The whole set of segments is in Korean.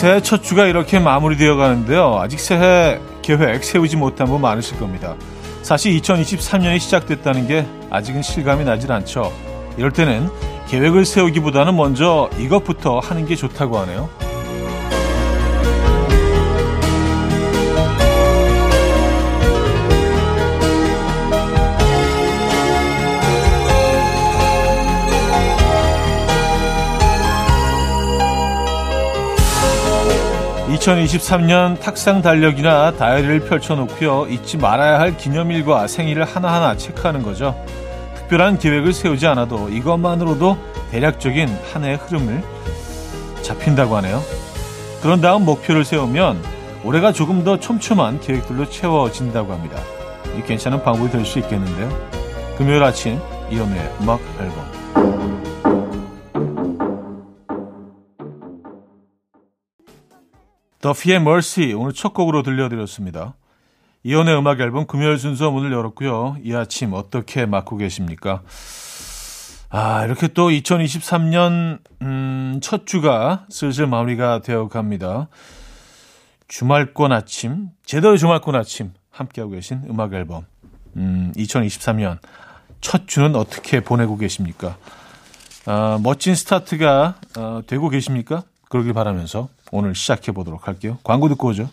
새해 첫 주가 이렇게 마무리되어 가는데요. 아직 새해 계획 세우지 못한 분 많으실 겁니다. 사실 2023년이 시작됐다는 게 아직은 실감이 나질 않죠. 이럴 때는 계획을 세우기보다는 먼저 이것부터 하는 게 좋다고 하네요. 2023년 탁상 달력이나 다이어리를 펼쳐놓고요. 잊지 말아야 할 기념일과 생일을 하나하나 체크하는 거죠. 특별한 계획을 세우지 않아도 이것만으로도 대략적인 한 해의 흐름을 잡힌다고 하네요. 그런 다음 목표를 세우면 올해가 조금 더 촘촘한 계획들로 채워진다고 합니다. 이 괜찮은 방법이 될 수 있겠는데요. 금요일 아침 이연우의 음악 앨범 더피의 Mercy 오늘 첫 곡으로 들려드렸습니다. 이연의 음악 앨범 금요일 순서 문을 열었고요. 이 아침 어떻게 맞고 계십니까? 아, 이렇게 또 2023년 음, 첫 주가 슬슬 마무리가 되어 갑니다. 주말권 아침, 제대로 주말권 아침 함께하고 계신 음악 앨범. 음, 2023년 첫 주는 어떻게 보내고 계십니까? 아, 멋진 스타트가 어, 되고 계십니까? 그러길 바라면서 오늘 시작해 보도록 할게요. 광고 듣고 오죠.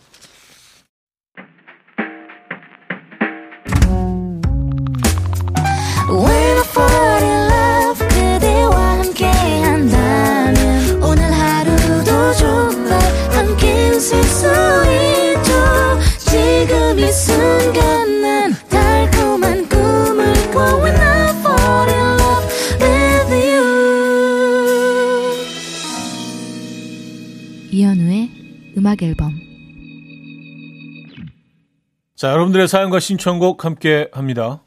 자, 여러분들의 사연과 신청곡 함께 합니다.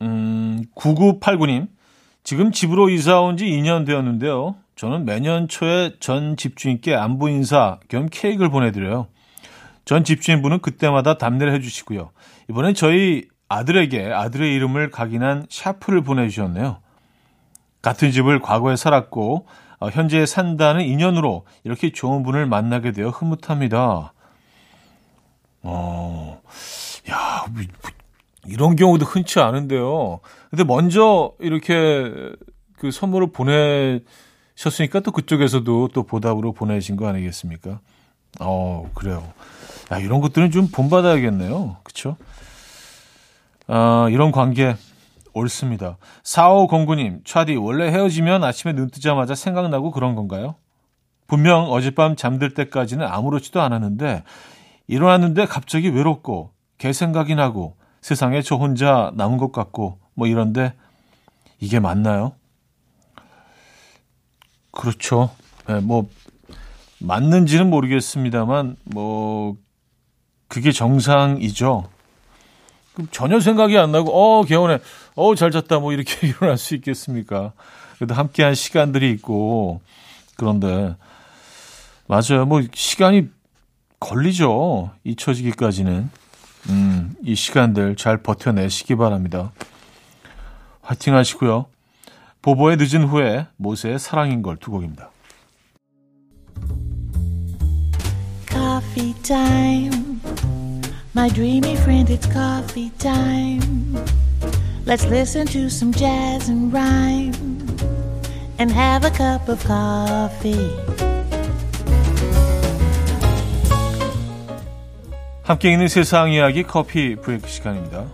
음, 9989님. 지금 집으로 이사 온 지 2년 되었는데요. 저는 매년 초에 전 집주인께 안부 인사 겸 케이크를 보내드려요. 전 집주인분은 그때마다 답례를 해주시고요. 이번엔 저희 아들에게 아들의 이름을 각인한 샤프를 보내주셨네요. 같은 집을 과거에 살았고 어, 현재 산다는 인연으로 이렇게 좋은 분을 만나게 되어 흐뭇합니다. 어, 야, 뭐, 뭐, 이런 경우도 흔치 않은데요. 근데 먼저 이렇게 그 선물을 보내셨으니까 또 그쪽에서도 또 보답으로 보내신 거 아니겠습니까? 어, 그래요. 야, 이런 것들은 좀 본받아야겠네요. 그쵸? 아, 이런 관계 옳습니다. 4509님, 차디, 원래 헤어지면 아침에 눈 뜨자마자 생각나고 그런 건가요? 분명 어젯밤 잠들 때까지는 아무렇지도 않았는데, 일어났는데 갑자기 외롭고, 개 생각이 나고, 세상에 저 혼자 남은 것 같고, 뭐 이런데, 이게 맞나요? 그렇죠. 네, 뭐, 맞는지는 모르겠습니다만, 뭐, 그게 정상이죠. 전혀 생각이 안 나고, 어, 개운해. 어, 잘 잤다. 뭐 이렇게 일어날 수 있겠습니까? 그래도 함께한 시간들이 있고, 그런데, 맞아요. 뭐, 시간이 걸리죠. 잊혀지기까지는. 음, 이 시간들 잘 버텨내시기 바랍니다. 화이팅 하시고요. 보보의 늦은 후에 모세의 사랑인 걸 두 곡입니다. Coffee time. My dreamy friend, it's coffee time. Let's listen to some jazz and rhyme and have a cup of coffee. 함께 있는 세상 이야기 커피 브레이크 시간입니다.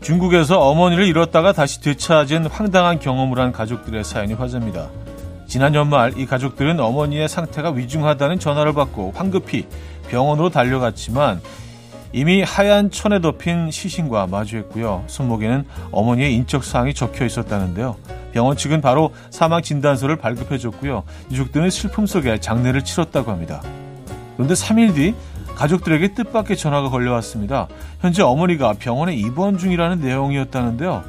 중국에서 어머니를 잃었다가 다시 되찾은 황당한 경험을 한 가족들의 사연이 화제입니다. 지난 연말 이 가족들은 어머니의 상태가 위중하다는 전화를 받고 황급히 병원으로 달려갔지만 이미 하얀 천에 덮인 시신과 마주했고요. 손목에는 어머니의 인적 사항이 적혀 있었다는데요. 병원 측은 바로 사망 진단서를 발급해 줬고요. 유족들은 슬픔 속에 장례를 치렀다고 합니다. 그런데 3일 뒤 가족들에게 뜻밖의 전화가 걸려왔습니다. 현재 어머니가 병원에 입원 중이라는 내용이었다는데요.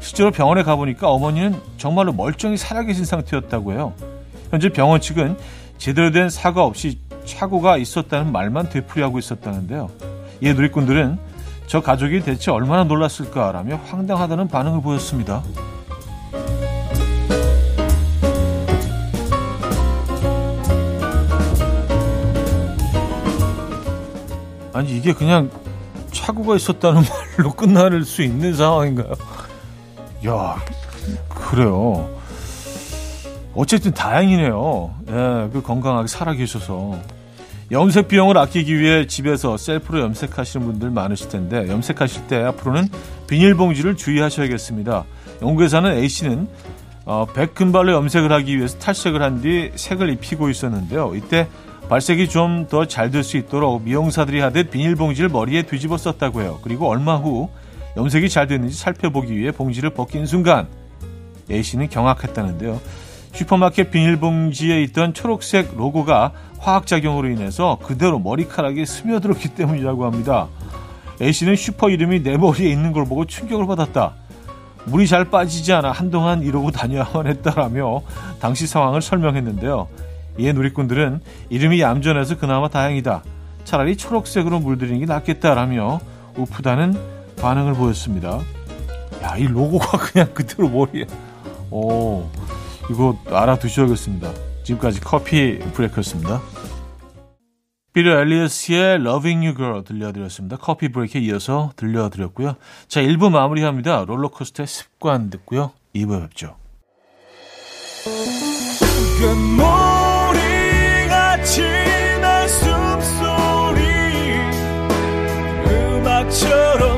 실제로 병원에 가보니까 어머니는 정말로 멀쩡히 살아계신 상태였다고 해요. 현재 병원 측은 제대로 된 사과 없이 착오가 있었다는 말만 되풀이하고 있었다는데요. 이에 누리꾼들은 저 가족이 대체 얼마나 놀랐을까라며 황당하다는 반응을 보였습니다. 아니 이게 그냥 착오가 있었다는 말로 끝날 수 있는 상황인가요? 야, 그래요. 어쨌든 다행이네요. 예, 그 건강하게 살아 계셔서. 염색 비용을 아끼기 위해 집에서 셀프로 염색하시는 분들 많으실 텐데 염색하실 때 앞으로는 비닐봉지를 주의하셔야겠습니다. 연구에서는 A씨는 어, 백금발로 염색을 하기 위해서 탈색을 한 뒤 색을 입히고 있었는데요. 이때 발색이 좀 더 잘 될 수 있도록 미용사들이 하듯 비닐봉지를 머리에 뒤집어 썼다고 해요. 그리고 얼마 후 염색이 잘 됐는지 살펴보기 위해 봉지를 벗긴 순간 A씨는 경악했다는데요. 슈퍼마켓 비닐봉지에 있던 초록색 로고가 화학작용으로 인해서 그대로 머리카락에 스며들었기 때문이라고 합니다. A씨는 슈퍼 이름이 내 머리에 있는 걸 보고 충격을 받았다. 물이 잘 빠지지 않아 한동안 이러고 다녀야만 했다라며 당시 상황을 설명했는데요. 이에 누리꾼들은 이름이 얌전해서 그나마 다행이다. 차라리 초록색으로 물들이는 게 낫겠다라며 우프다는 반응을 보였습니다. 야, 이 로고가 그냥 그대로 머리에. 오, 이거 알아두셔야겠습니다. 지금까지 커피 브레이크였습니다. 비르 엘리어스의 Loving You Girl 들려드렸습니다. 커피 브레이크에 이어서 들려드렸고요. 자, 1부 마무리합니다. 롤러코스터의 습관 듣고요. 2부 뵙죠. 음악처럼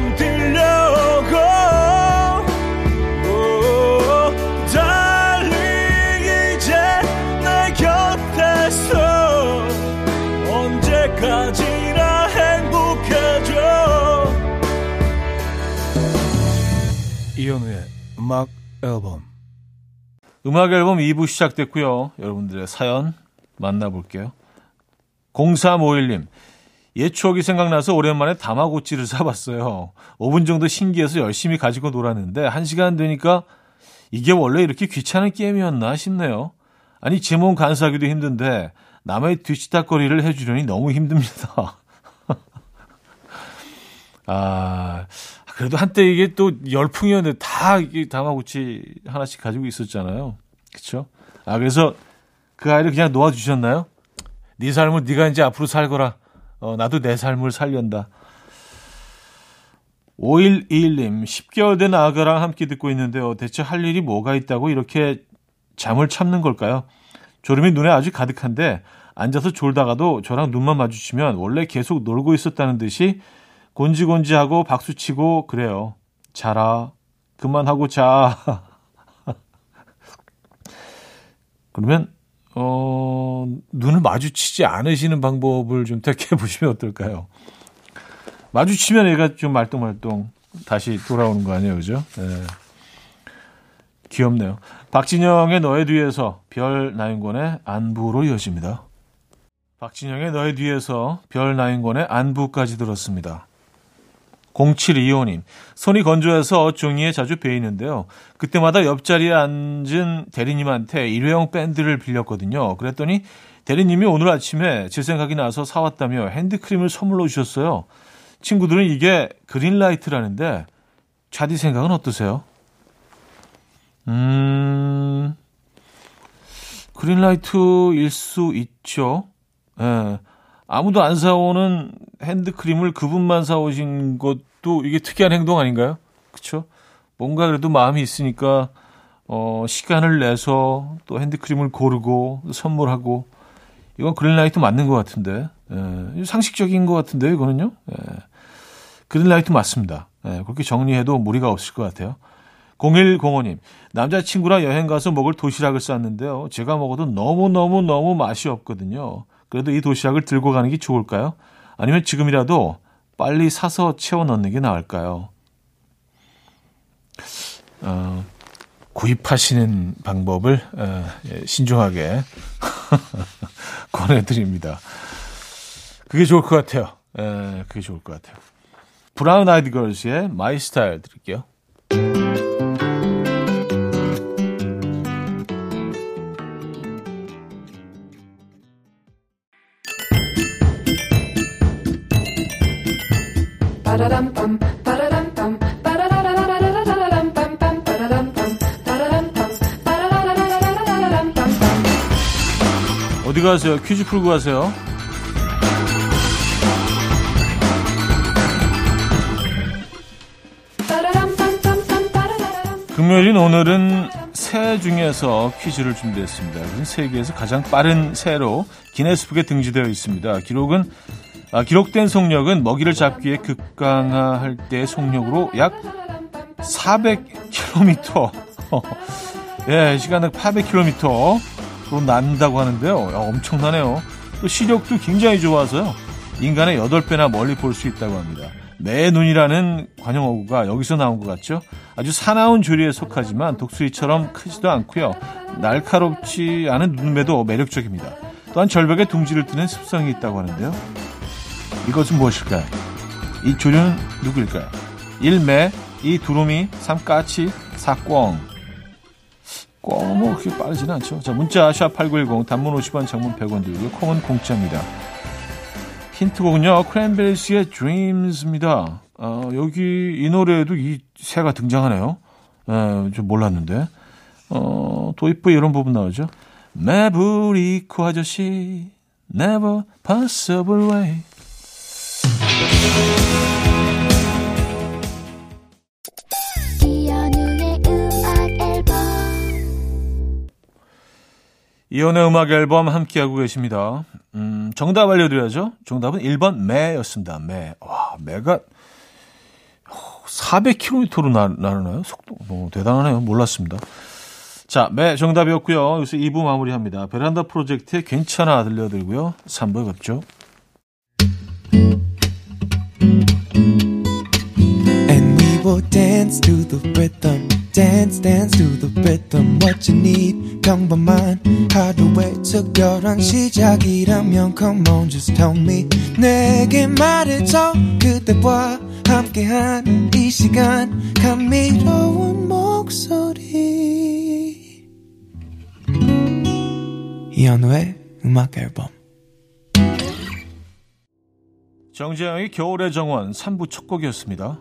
음악 앨범 음악 앨범 2부 시작됐고요. 여러분들의 사연 만나볼게요. 0351님 옛 추억이 생각나서 오랜만에 다마고치를 사봤어요. 5분 정도 신기해서 열심히 가지고 놀았는데 1시간 되니까 이게 원래 이렇게 귀찮은 게임이었나 싶네요. 아니 제 몸 간수하기도 힘든데 남의 뒤치다거리를 해주려니 너무 힘듭니다. 아 그래도 한때 이게 또 열풍이었는데 다 이게 다마고치 하나씩 가지고 있었잖아요. 그렇죠? 아 그래서 그 아이를 그냥 놓아 주셨나요? 네 삶을 네가 이제 앞으로 살거라. 어, 나도 내 삶을 살련다. 5121님, 10개월 된 아가랑 함께 듣고 있는데요. 대체 할 일이 뭐가 있다고 이렇게 잠을 참는 걸까요? 졸음이 눈에 아주 가득한데 앉아서 졸다가도 저랑 눈만 마주치면 원래 계속 놀고 있었다는 듯이 곤지곤지하고 박수치고 그래요. 자라. 그만하고 자. 그러면 어, 눈을 마주치지 않으시는 방법을 좀 택해 보시면 어떨까요? 마주치면 얘가 좀 말똥말똥 다시 돌아오는 거 아니에요, 그죠? 네. 귀엽네요. 박진영의 너의 뒤에서 별 나인권의 안부로 이어집니다. 박진영의 너의 뒤에서 별 나인권의 안부까지 들었습니다. 0725님, 손이 건조해서 종이에 자주 베이는데요. 그때마다 옆자리에 앉은 대리님한테 일회용 밴드를 빌렸거든요. 그랬더니 대리님이 오늘 아침에 제 생각이 나서 사왔다며 핸드크림을 선물로 주셨어요. 친구들은 이게 그린라이트라는데, 차디 생각은 어떠세요? 음, 그린라이트일 수 있죠. 예. 아무도 안 사오는 핸드크림을 그분만 사오신 것도 이게 특이한 행동 아닌가요? 그렇죠? 뭔가 그래도 마음이 있으니까 어, 시간을 내서 또 핸드크림을 고르고 선물하고 이건 그린라이트 맞는 것 같은데 예, 상식적인 것 같은데 이거는요 예, 그린라이트 맞습니다. 예, 그렇게 정리해도 무리가 없을 것 같아요. 0105님 남자친구랑 여행 가서 먹을 도시락을 쌌는데요. 제가 먹어도 너무너무너무 맛이 없거든요. 그래도 이 도시락을 들고 가는 게 좋을까요? 아니면 지금이라도 빨리 사서 채워 넣는 게 나을까요? 어, 구입하시는 방법을 어, 예, 신중하게 권해드립니다. 그게 좋을 것 같아요. 에, 예, 그게 좋을 것 같아요. 브라운 아이드 걸스의 My Style 드릴게요. 어디 가세요? 퀴즈 풀고 가세요. 금요일인 오늘은 새 중에서 퀴즈를 준비했습니다. 세계에서 가장 빠른 새로 기네스북에 등재되어 있습니다. 기록은 아, 기록된 속력은 먹이를 잡기 위해 급강하할 때 속력으로 약 400km. 예, 시간은 800km로 난다고 하는데요. 야, 엄청나네요. 또 시력도 굉장히 좋아서요. 인간의 8배나 멀리 볼 수 있다고 합니다. 매 눈이라는 관용어구가 여기서 나온 것 같죠? 아주 사나운 조리에 속하지만 독수리처럼 크지도 않고요. 날카롭지 않은 눈매도 매력적입니다. 또한 절벽에 둥지를 뜨는 습성이 있다고 하는데요. 이것은 무엇일까요? 이 조류는 누구일까요? 1매, 2 두루미, 3 까치, 4 꿩. 꿩은 뭐 그렇게 빠르지는 않죠. 자, 문자 샵8910 단문 50원 장문 100원 들고 콩은 공짜입니다. 힌트곡은요. 크랜베리스의 Dreams입니다. 어, 여기 이 노래에도 이 새가 등장하네요. 에, 좀 몰랐는데. 어, 도입부 이런 부분 나오죠. 매부리코 아저씨 Never possible way 이연의 음악 앨범 함께하고 계십니다. 음, 정답 알려드려야죠. 정답은 1번 매였습니다. 매. 와, 매가 400km로 나, 나르나요? 속도. 뭐, 대단하네요. 몰랐습니다. 자, 매 정답이었고요. 여기서 2부 마무리합니다. 베란다 프로젝트의 괜찮아 들려드리고요. 3부에 뵙죠. Will dance to the rhythm. dance dance to the rhythm what you need 평범한 하루의 특별한 시작이라면 come on just tell me 내게 말해줘 그대와 함께한 이 시간 감미로운 목소리 이현우의 음악 앨범 정재영의 겨울의 정원 3부 첫 곡이었습니다.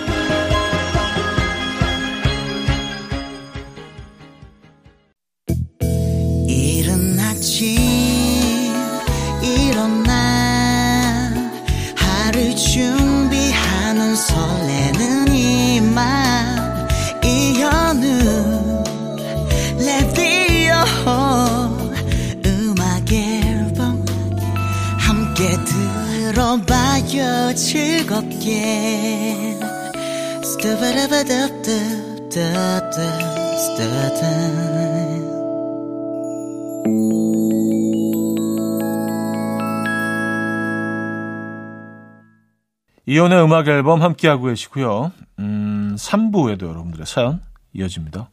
들어봐요 즐겁게 이혼의 음악 앨범 함께하고 계시고요. 음, 3부에도 여러분들의 사연 이어집니다.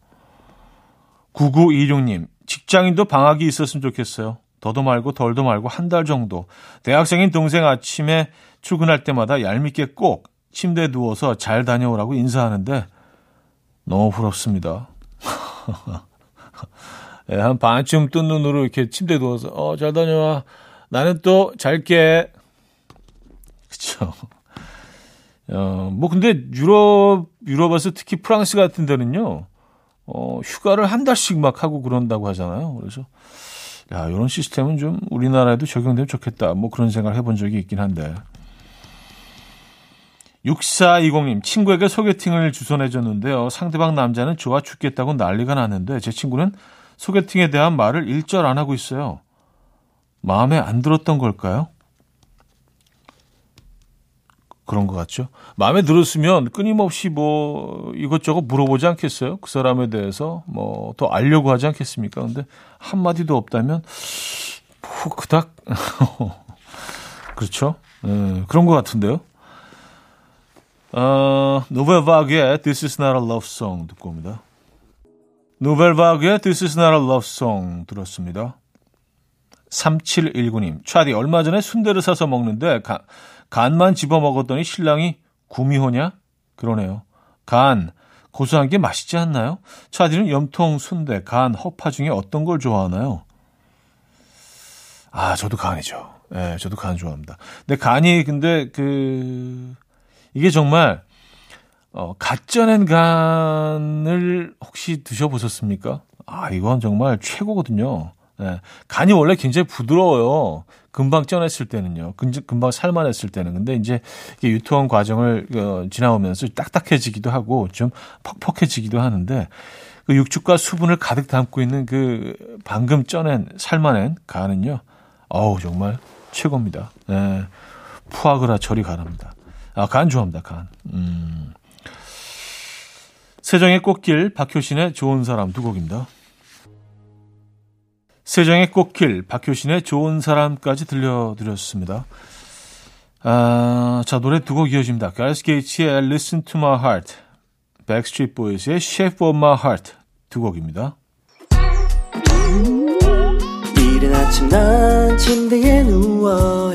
9926님, 직장인도 방학이 있었으면 좋겠어요. 더도 말고 덜도 말고 한 달 정도. 대학생인 동생 아침에 출근할 때마다 얄밉게 꼭 침대에 누워서 잘 다녀오라고 인사하는데 너무 부럽습니다. 네, 한 반쯤 뜬 눈으로 이렇게 침대에 누워서 어, 잘 다녀와. 나는 또 잘게. 그쵸. 어, 뭐 근데 유럽, 유럽에서 특히 프랑스 같은 데는요. 어, 휴가를 한 달씩 막 하고 그런다고 하잖아요. 그래서 야, 이런 시스템은 좀 우리나라에도 적용되면 좋겠다. 뭐 그런 생각을 해본 적이 있긴 한데. 6420님, 친구에게 소개팅을 주선해줬는데요. 상대방 남자는 좋아 죽겠다고 난리가 났는데 제 친구는 소개팅에 대한 말을 일절 안 하고 있어요. 마음에 안 들었던 걸까요? 그런 것 같죠. 마음에 들었으면 끊임없이 뭐 이것저것 물어보지 않겠어요? 그 사람에 대해서 뭐 더 알려고 하지 않겠습니까? 근데 한마디도 없다면 뭐 그닥 그렇죠. 네, 그런 것 같은데요. 어, 노벨바그의 This is not a love song 듣고 옵니다. 노벨바그의 This is not a love song 들었습니다. 3719님, 차디 얼마 전에 순대를 사서 먹는데 가, 간만 집어 먹었더니 신랑이 구미호냐? 그러네요. 간, 고소한 게 맛있지 않나요? 차디는 염통, 순대, 간, 허파 중에 어떤 걸 좋아하나요? 아, 저도 간이죠. 예, 네, 저도 간 좋아합니다. 근데 간이 근데 그 이게 정말 어, 갓 쪄낸 간을 혹시 드셔보셨습니까? 아, 이건 정말 최고거든요. 네. 간이 원래 굉장히 부드러워요. 금방 쪄냈을 때는요. 금방 삶아냈을 때는. 근데 이제 유통원 과정을 어, 지나오면서 딱딱해지기도 하고 좀 퍽퍽해지기도 하는데 그 육즙과 수분을 가득 담고 있는 그 방금 쪄낸 삶아낸 간은요. 어우 정말 최고입니다. 네. 푸아그라 처리 가능합니다. 아, 간 좋아합니다. 간. 음. 세정의 꽃길 박효신의 좋은 사람 두 곡입니다. 세정의 꽃길, 박효신의 좋은 사람까지 들려드렸습니다. 아, 자, 노래 두 곡 이어집니다. 가스 게이츠의 Listen to My Heart, Backstreet Boys의 Shape of My Heart 두 곡입니다. 이른 아침 난 침대에 누워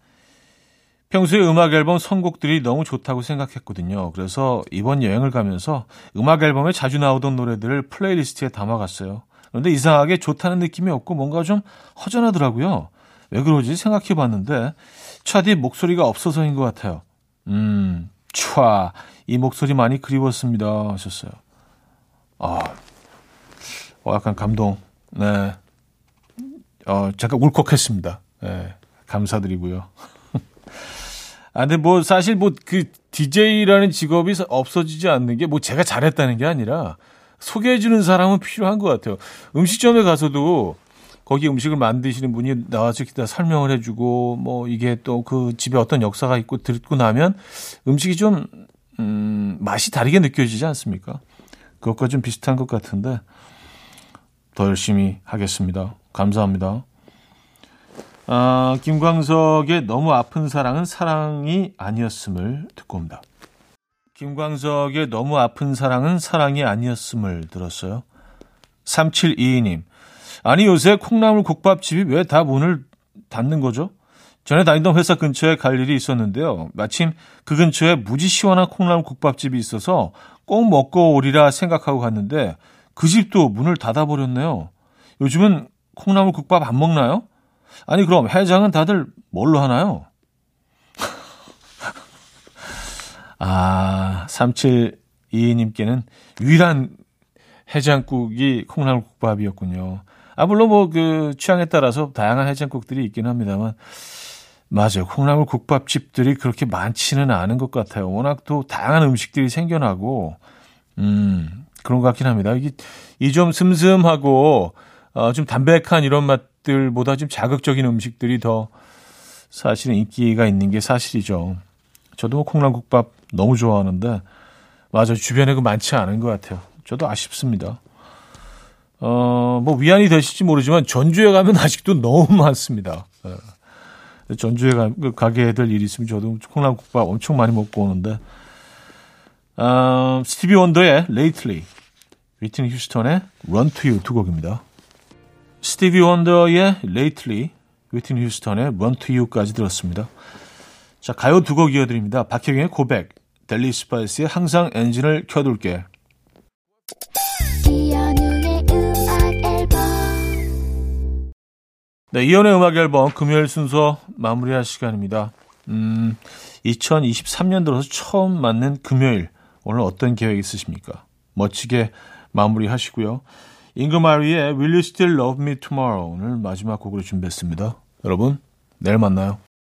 평소에 음악 앨범 선곡들이 너무 좋다고 생각했거든요. 그래서 이번 여행을 가면서 음악 앨범에 자주 나오던 노래들을 플레이리스트에 담아갔어요. 그런데 이상하게 좋다는 느낌이 없고 뭔가 좀 허전하더라고요. 왜 그러지 생각해 봤는데 차디 목소리가 없어서인 것 같아요. 음, 촤, 이 목소리 많이 그리웠습니다. 하셨어요. 아, 어, 약간 감동. 네. 어, 잠깐 울컥했습니다. 예, 감사드리고요. 아, 근데 뭐 사실 뭐 그 DJ라는 직업이 없어지지 않는 게 뭐 제가 잘했다는 게 아니라 소개해주는 사람은 필요한 것 같아요. 음식점에 가서도 거기 음식을 만드시는 분이 나와서 기다 설명을 해주고 뭐 이게 또 그 집에 어떤 역사가 있고 듣고 나면 음식이 좀 음, 맛이 다르게 느껴지지 않습니까? 그것과 좀 비슷한 것 같은데 더 열심히 하겠습니다. 감사합니다. 아, 김광석의 너무 아픈 사랑은 사랑이 아니었음을 듣고 옵니다. 김광석의 너무 아픈 사랑은 사랑이 아니었음을 들었어요. 3722님. 아니, 요새 콩나물 국밥집이 왜 다 문을 닫는 거죠? 전에 다니던 회사 근처에 갈 일이 있었는데요. 마침 그 근처에 무지 시원한 콩나물 국밥집이 있어서 꼭 먹고 오리라 생각하고 갔는데 그 집도 문을 닫아버렸네요. 요즘은 콩나물 국밥 안 먹나요? 아니, 그럼 해장은 다들 뭘로 하나요? 아, 3722님께는 유일한 해장국이 콩나물 국밥이었군요. 아, 물론 뭐 그 취향에 따라서 다양한 해장국들이 있긴 합니다만, 맞아요. 콩나물 국밥집들이 그렇게 많지는 않은 것 같아요. 워낙 또 다양한 음식들이 생겨나고, 음, 그런 것 같긴 합니다. 이게 이 좀 슴슴하고 어, 좀 담백한 이런 맛 들보다 좀 자극적인 음식들이 더 사실은 인기가 있는 게 사실이죠. 저도 뭐 콩나국밥 너무 좋아하는데 맞아 주변에 그 많지 않은 것 같아요. 저도 아쉽습니다. 어, 뭐 위안이 되실지 모르지만 전주에 가면 아직도 너무 많습니다. 네. 전주에 가, 그 가게 될 일이 있으면 저도 콩나국밥 엄청 많이 먹고 오는데 어, 스티비 원더의 Lately, 휘트니 휴스턴의 You 두 곡입니다. 스티비 원더의 Lately, 휘트니 휴스턴의 Run to You까지 들었습니다. 자, 가요 두 곡 이어드립니다. 박혜경의 고백, 델리 스파이스의 항상 엔진을 켜둘게. 네, 이연의 음악 앨범 금요일 순서 마무리할 시간입니다. 음, 2023년 들어서 처음 맞는 금요일. 오늘 어떤 계획 있으십니까? 멋지게 마무리하시고요. 잉그마리의 Will You Still Love Me Tomorrow 오늘 마지막 곡으로 준비했습니다. 여러분, 내일 만나요.